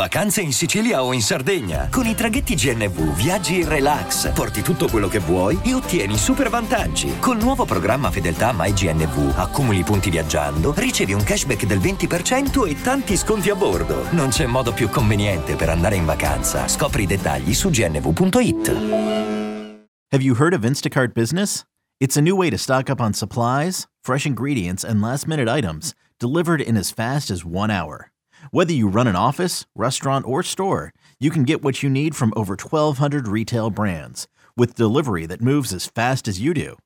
Vacanze in Sicilia o in Sardegna. Con i traghetti GNV viaggi in relax, porti tutto quello che vuoi e ottieni super vantaggi. Col nuovo programma Fedeltà MyGNV accumuli punti viaggiando, ricevi un cashback del 20% e tanti sconti a bordo. Non c'è modo più conveniente per andare in vacanza. Scopri i dettagli su gnv.it. Have you heard of Instacart Business? It's a new way to stock up on supplies, fresh ingredients, and last minute items delivered in as fast as one hour. Whether you run an office, restaurant, or store, you can get what you need from over 1,200 retail brands with delivery that moves as fast as you do.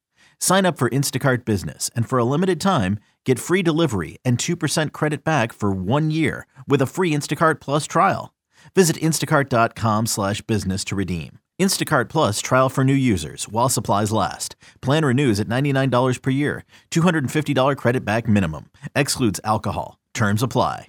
Sign up for Instacart Business and for a limited time, get free delivery and 2% credit back for one year with a free Instacart Plus trial. Visit instacart.com slash business to redeem. Instacart Plus trial for new users while supplies last. Plan renews at $99 per year. $250 credit back minimum. Excludes alcohol. Terms apply.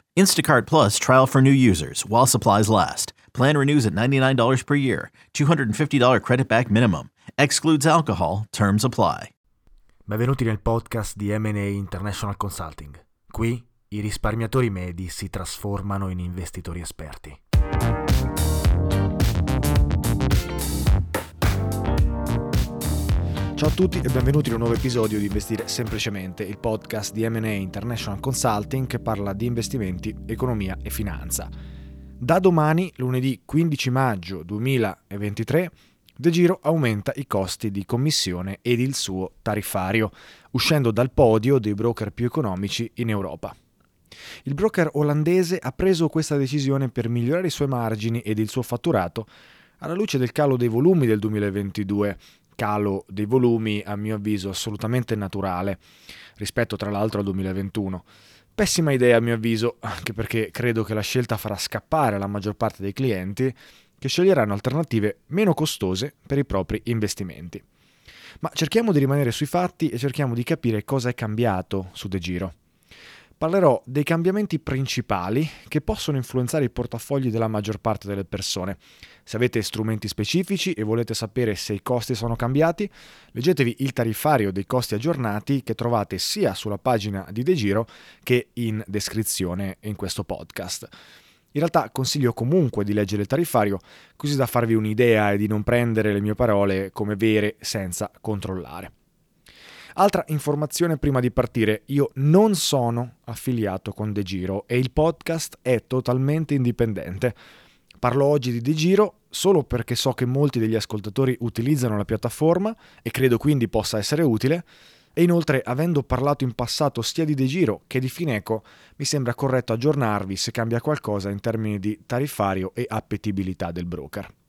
Instacart Plus trial for new users while supplies last. Plan renews at $99 per year. $250 credit back minimum. Excludes alcohol. Terms apply. Benvenuti nel podcast di M&A International Consulting. Qui i risparmiatori medi si trasformano in investitori esperti. Ciao a tutti e benvenuti in un nuovo episodio di Investire Semplicemente, il podcast di M&A International Consulting che parla di investimenti, economia e finanza. Da domani, lunedì 15 maggio 2023, De Giro aumenta i costi di commissione ed il suo tariffario, uscendo dal podio dei broker più economici in Europa. Il broker olandese ha preso questa decisione per migliorare i suoi margini ed il suo fatturato alla luce del calo dei volumi del 2022 calo dei volumi, a mio avviso, assolutamente naturale, rispetto tra l'altro al 2021. Pessima idea, a mio avviso, anche perché credo che la scelta farà scappare la maggior parte dei clienti che sceglieranno alternative meno costose per i propri investimenti. Ma cerchiamo di rimanere sui fatti e cerchiamo di capire cosa è cambiato su De Giro. Parlerò dei cambiamenti principali che possono influenzare i portafogli della maggior parte delle persone. Se avete strumenti specifici e volete sapere se i costi sono cambiati, leggetevi il tariffario dei costi aggiornati che trovate sia sulla pagina di De Giro che in descrizione in questo podcast. In realtà consiglio comunque di leggere il tariffario così da farvi un'idea e di non prendere le mie parole come vere senza controllare. Altra informazione prima di partire, io non sono affiliato con De Giro e il podcast è totalmente indipendente. Parlo oggi di De Giro solo perché so che molti degli ascoltatori utilizzano la piattaforma e credo quindi possa essere utile. E inoltre, avendo parlato in passato sia di De Giro che di Fineco, mi sembra corretto aggiornarvi se cambia qualcosa in termini di tariffario e appetibilità del broker.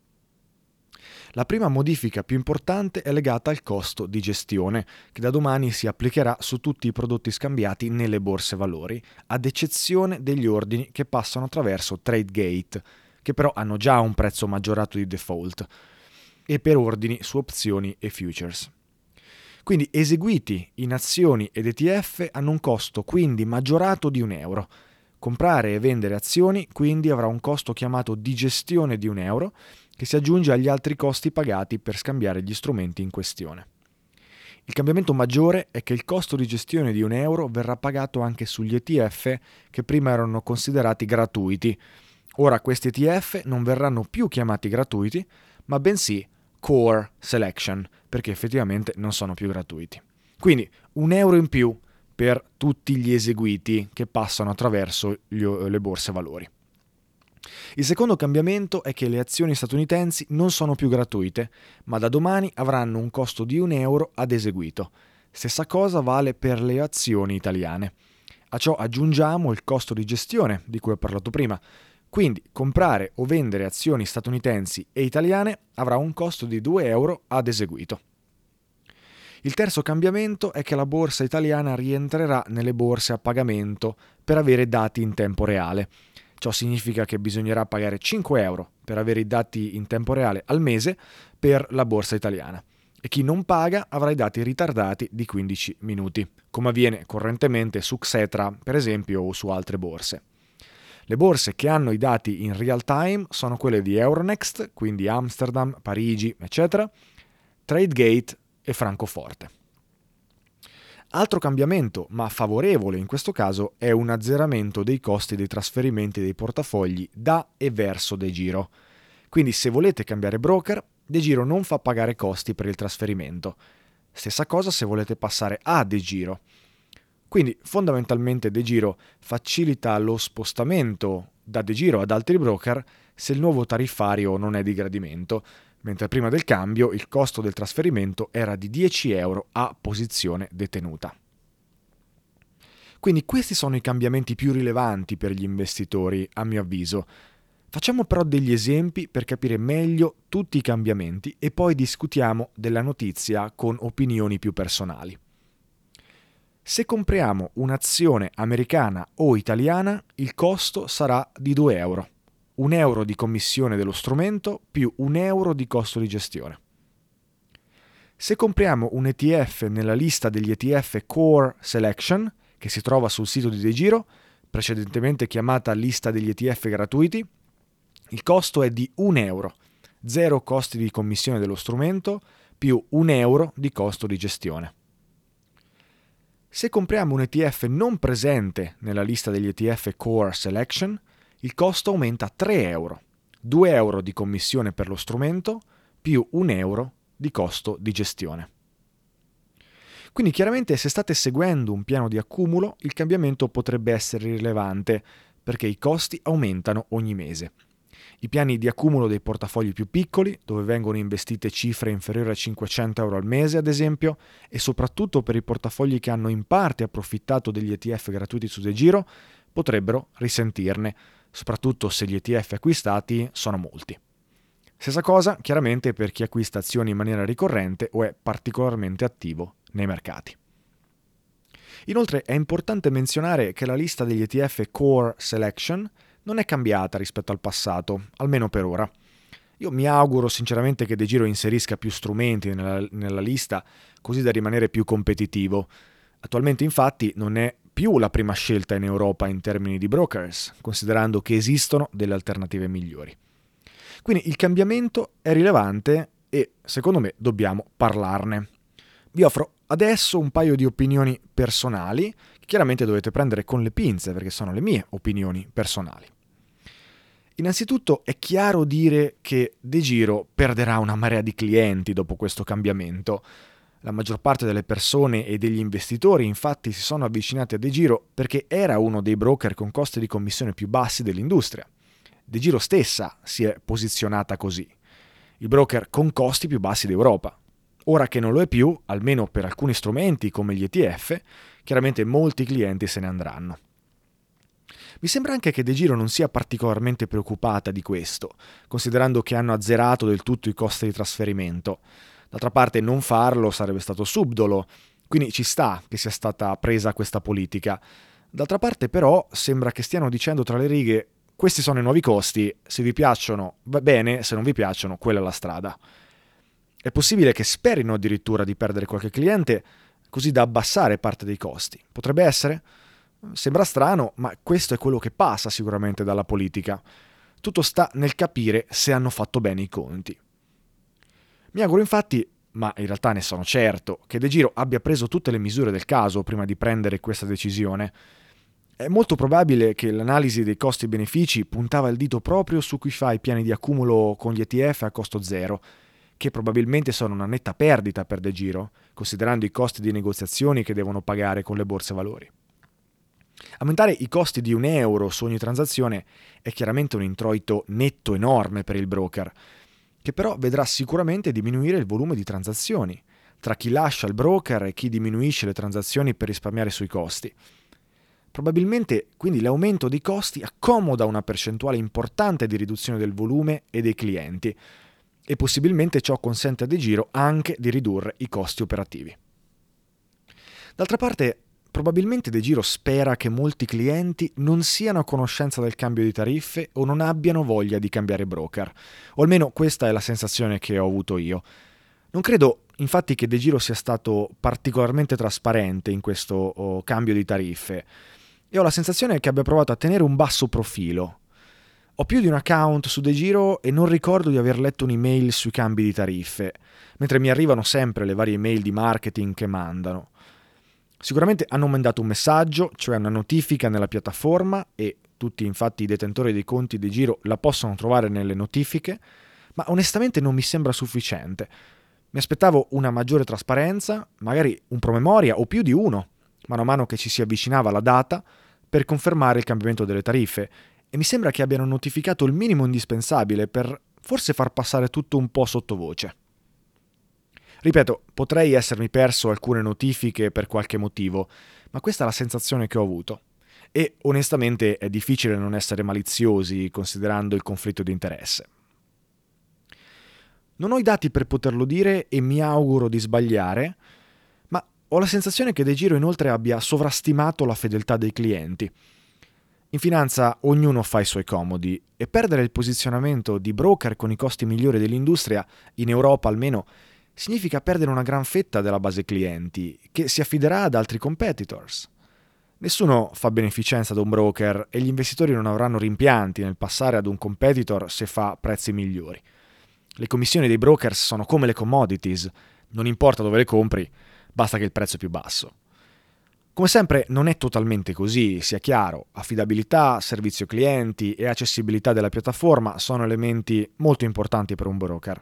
La prima modifica più importante è legata al costo di gestione, che da domani si applicherà su tutti i prodotti scambiati nelle borse valori, ad eccezione degli ordini che passano attraverso TradeGate, che però hanno già un prezzo maggiorato di default, e per ordini su opzioni e futures. Quindi eseguiti in azioni ed ETF hanno un costo quindi maggiorato di un euro. Comprare e vendere azioni quindi avrà un costo chiamato di gestione di un euro che si aggiunge agli altri costi pagati per scambiare gli strumenti in questione. Il cambiamento maggiore è che il costo di gestione di un euro verrà pagato anche sugli ETF che prima erano considerati gratuiti. Ora questi ETF non verranno più chiamati gratuiti, ma bensì Core Selection, perché effettivamente non sono più gratuiti. Quindi un euro in più per tutti gli eseguiti che passano attraverso le borse valori. Il secondo cambiamento è che le azioni statunitensi non sono più gratuite, ma da domani avranno un costo di un euro ad eseguito. Stessa cosa vale per le azioni italiane. A ciò aggiungiamo il costo di gestione di cui ho parlato prima. Quindi comprare o vendere azioni statunitensi e italiane avrà un costo di 2 euro ad eseguito. Il terzo cambiamento è che la borsa italiana rientrerà nelle borse a pagamento per avere dati in tempo reale Ciò significa che bisognerà pagare 5 euro per avere i dati in tempo reale al mese per la borsa italiana e chi non paga avrà i dati ritardati di 15 minuti, come avviene correntemente su Xetra, per esempio, o su altre borse. Le borse che hanno i dati in real time sono quelle di Euronext, quindi Amsterdam, Parigi, eccetera, Tradegate e Francoforte. Altro cambiamento, ma favorevole in questo caso, è un azzeramento dei costi dei trasferimenti dei portafogli da e verso De Giro. Quindi se volete cambiare broker, De Giro non fa pagare costi per il trasferimento. Stessa cosa se volete passare a De Giro. Quindi fondamentalmente De Giro facilita lo spostamento da De Giro ad altri broker se il nuovo tariffario non è di gradimento, mentre prima del cambio il costo del trasferimento era di 10 euro a posizione detenuta. Quindi questi sono i cambiamenti più rilevanti per gli investitori, a mio avviso. Facciamo però degli esempi per capire meglio tutti i cambiamenti e poi discutiamo della notizia con opinioni più personali. Se compriamo un'azione americana o italiana, il costo sarà di 2 euro. Un euro di commissione dello strumento più un euro di costo di gestione. Se compriamo un ETF nella lista degli ETF Core Selection, che si trova sul sito di De Giro, precedentemente chiamata lista degli ETF gratuiti, il costo è di 1 euro, zero costi di commissione dello strumento più un euro di costo di gestione. Se compriamo un ETF non presente nella lista degli ETF Core Selection, il costo aumenta a 3 euro, 2 euro di commissione per lo strumento più 1 euro di costo di gestione. Quindi chiaramente se state seguendo un piano di accumulo, il cambiamento potrebbe essere rilevante perché i costi aumentano ogni mese. I piani di accumulo dei portafogli più piccoli, dove vengono investite cifre inferiori a 500 euro al mese, ad esempio, e soprattutto per i portafogli che hanno in parte approfittato degli ETF gratuiti su De Giro, potrebbero risentirne, soprattutto se gli ETF acquistati sono molti. Stessa cosa chiaramente per chi acquista azioni in maniera ricorrente o è particolarmente attivo nei mercati. Inoltre è importante menzionare che la lista degli ETF Core Selection non è cambiata rispetto al passato, almeno per ora. Io mi auguro sinceramente che De Giro inserisca più strumenti nella, nella lista così da rimanere più competitivo. Attualmente infatti non è più la prima scelta in Europa in termini di brokers, considerando che esistono delle alternative migliori. Quindi il cambiamento è rilevante e secondo me dobbiamo parlarne. Vi offro adesso un paio di opinioni personali che chiaramente dovete prendere con le pinze perché sono le mie opinioni personali. Innanzitutto è chiaro dire che De Giro perderà una marea di clienti dopo questo cambiamento. La maggior parte delle persone e degli investitori infatti si sono avvicinati a De Giro perché era uno dei broker con costi di commissione più bassi dell'industria. De Giro stessa si è posizionata così. Il broker con costi più bassi d'Europa. Ora che non lo è più, almeno per alcuni strumenti come gli ETF, chiaramente molti clienti se ne andranno. Mi sembra anche che De Giro non sia particolarmente preoccupata di questo, considerando che hanno azzerato del tutto i costi di trasferimento. D'altra parte non farlo sarebbe stato subdolo, quindi ci sta che sia stata presa questa politica. D'altra parte però sembra che stiano dicendo tra le righe questi sono i nuovi costi, se vi piacciono va bene, se non vi piacciono quella è la strada. È possibile che sperino addirittura di perdere qualche cliente così da abbassare parte dei costi. Potrebbe essere? Sembra strano, ma questo è quello che passa sicuramente dalla politica. Tutto sta nel capire se hanno fatto bene i conti. Mi auguro infatti, ma in realtà ne sono certo, che De Giro abbia preso tutte le misure del caso prima di prendere questa decisione. È molto probabile che l'analisi dei costi-benefici puntava il dito proprio su chi fa i piani di accumulo con gli ETF a costo zero, che probabilmente sono una netta perdita per De Giro, considerando i costi di negoziazioni che devono pagare con le borse valori. Aumentare i costi di un euro su ogni transazione è chiaramente un introito netto enorme per il broker, che però vedrà sicuramente diminuire il volume di transazioni tra chi lascia il broker e chi diminuisce le transazioni per risparmiare sui costi. Probabilmente quindi l'aumento dei costi accomoda una percentuale importante di riduzione del volume e dei clienti e possibilmente ciò consente a De Giro anche di ridurre i costi operativi. D'altra parte probabilmente De Giro spera che molti clienti non siano a conoscenza del cambio di tariffe o non abbiano voglia di cambiare broker, o almeno questa è la sensazione che ho avuto io. Non credo infatti che De Giro sia stato particolarmente trasparente in questo oh, cambio di tariffe e ho la sensazione che abbia provato a tenere un basso profilo. Ho più di un account su De Giro e non ricordo di aver letto un'email sui cambi di tariffe, mentre mi arrivano sempre le varie email di marketing che mandano. Sicuramente hanno mandato un messaggio, cioè una notifica nella piattaforma e tutti infatti i detentori dei conti di giro la possono trovare nelle notifiche, ma onestamente non mi sembra sufficiente. Mi aspettavo una maggiore trasparenza, magari un promemoria o più di uno, mano a mano che ci si avvicinava la data, per confermare il cambiamento delle tariffe e mi sembra che abbiano notificato il minimo indispensabile per forse far passare tutto un po' sottovoce. Ripeto, potrei essermi perso alcune notifiche per qualche motivo, ma questa è la sensazione che ho avuto. E onestamente è difficile non essere maliziosi considerando il conflitto di interesse. Non ho i dati per poterlo dire e mi auguro di sbagliare, ma ho la sensazione che De Giro inoltre abbia sovrastimato la fedeltà dei clienti. In finanza ognuno fa i suoi comodi e perdere il posizionamento di broker con i costi migliori dell'industria, in Europa almeno, significa perdere una gran fetta della base clienti, che si affiderà ad altri competitors. Nessuno fa beneficenza ad un broker e gli investitori non avranno rimpianti nel passare ad un competitor se fa prezzi migliori. Le commissioni dei brokers sono come le commodities, non importa dove le compri, basta che il prezzo è più basso. Come sempre non è totalmente così, sia chiaro, affidabilità, servizio clienti e accessibilità della piattaforma sono elementi molto importanti per un broker.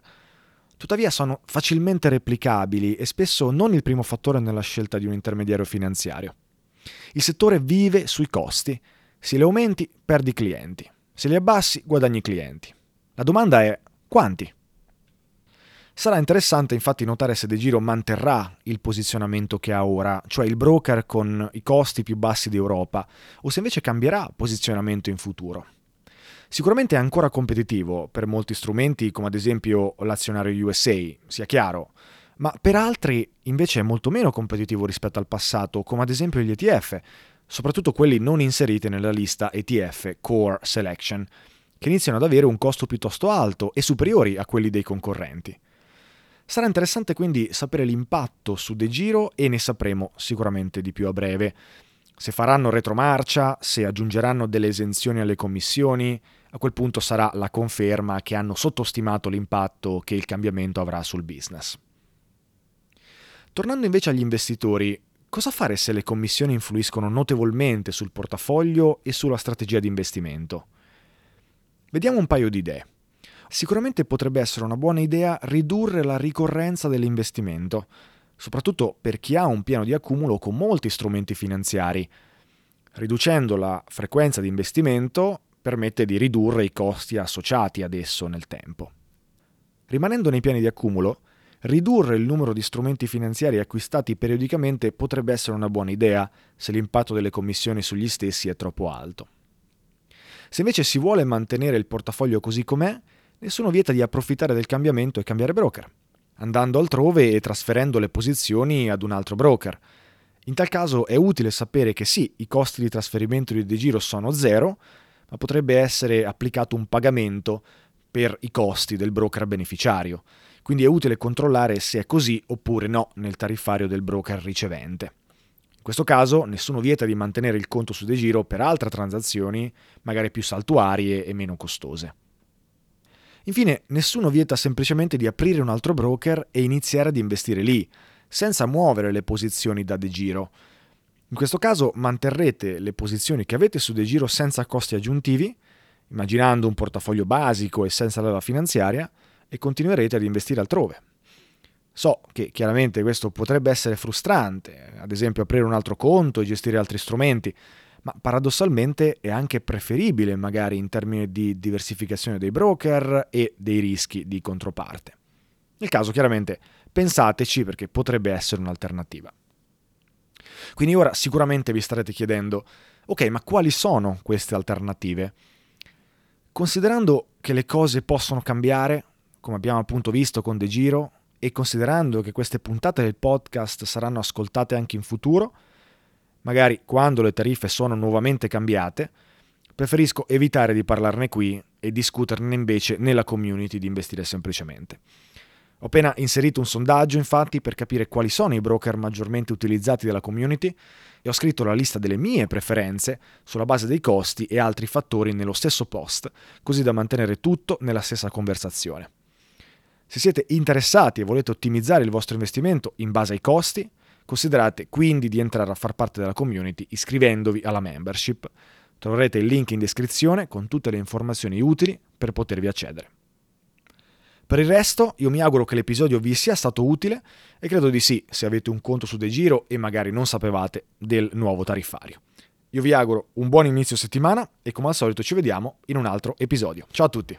Tuttavia sono facilmente replicabili e spesso non il primo fattore nella scelta di un intermediario finanziario. Il settore vive sui costi. Se li aumenti, perdi clienti. Se li abbassi, guadagni clienti. La domanda è quanti? Sarà interessante infatti notare se De Giro manterrà il posizionamento che ha ora, cioè il broker con i costi più bassi d'Europa, o se invece cambierà posizionamento in futuro. Sicuramente è ancora competitivo per molti strumenti come ad esempio l'azionario USA, sia chiaro, ma per altri invece è molto meno competitivo rispetto al passato, come ad esempio gli ETF, soprattutto quelli non inseriti nella lista ETF Core Selection, che iniziano ad avere un costo piuttosto alto e superiori a quelli dei concorrenti. Sarà interessante quindi sapere l'impatto su De Giro e ne sapremo sicuramente di più a breve. Se faranno retromarcia, se aggiungeranno delle esenzioni alle commissioni, a quel punto sarà la conferma che hanno sottostimato l'impatto che il cambiamento avrà sul business. Tornando invece agli investitori, cosa fare se le commissioni influiscono notevolmente sul portafoglio e sulla strategia di investimento? Vediamo un paio di idee. Sicuramente potrebbe essere una buona idea ridurre la ricorrenza dell'investimento, soprattutto per chi ha un piano di accumulo con molti strumenti finanziari. Riducendo la frequenza di investimento permette di ridurre i costi associati ad esso nel tempo. Rimanendo nei piani di accumulo, ridurre il numero di strumenti finanziari acquistati periodicamente potrebbe essere una buona idea se l'impatto delle commissioni sugli stessi è troppo alto. Se invece si vuole mantenere il portafoglio così com'è, nessuno vieta di approfittare del cambiamento e cambiare broker, andando altrove e trasferendo le posizioni ad un altro broker. In tal caso è utile sapere che sì, i costi di trasferimento di Giro sono zero, ma potrebbe essere applicato un pagamento per i costi del broker beneficiario. Quindi è utile controllare se è così oppure no nel tariffario del broker ricevente. In questo caso nessuno vieta di mantenere il conto su De Giro per altre transazioni, magari più saltuarie e meno costose. Infine, nessuno vieta semplicemente di aprire un altro broker e iniziare ad investire lì, senza muovere le posizioni da De Giro. In questo caso manterrete le posizioni che avete su De Giro senza costi aggiuntivi, immaginando un portafoglio basico e senza leva finanziaria, e continuerete ad investire altrove. So che chiaramente questo potrebbe essere frustrante, ad esempio aprire un altro conto e gestire altri strumenti, ma paradossalmente è anche preferibile magari in termini di diversificazione dei broker e dei rischi di controparte. Nel caso chiaramente pensateci perché potrebbe essere un'alternativa. Quindi ora sicuramente vi starete chiedendo, ok, ma quali sono queste alternative? Considerando che le cose possono cambiare, come abbiamo appunto visto con De Giro, e considerando che queste puntate del podcast saranno ascoltate anche in futuro, magari quando le tariffe sono nuovamente cambiate, preferisco evitare di parlarne qui e discuterne invece nella community di investire semplicemente. Ho appena inserito un sondaggio infatti per capire quali sono i broker maggiormente utilizzati dalla community e ho scritto la lista delle mie preferenze sulla base dei costi e altri fattori nello stesso post, così da mantenere tutto nella stessa conversazione. Se siete interessati e volete ottimizzare il vostro investimento in base ai costi, considerate quindi di entrare a far parte della community iscrivendovi alla membership. Troverete il link in descrizione con tutte le informazioni utili per potervi accedere. Per il resto, io mi auguro che l'episodio vi sia stato utile e credo di sì se avete un conto su De Giro e magari non sapevate del nuovo tariffario. Io vi auguro un buon inizio settimana e come al solito ci vediamo in un altro episodio. Ciao a tutti!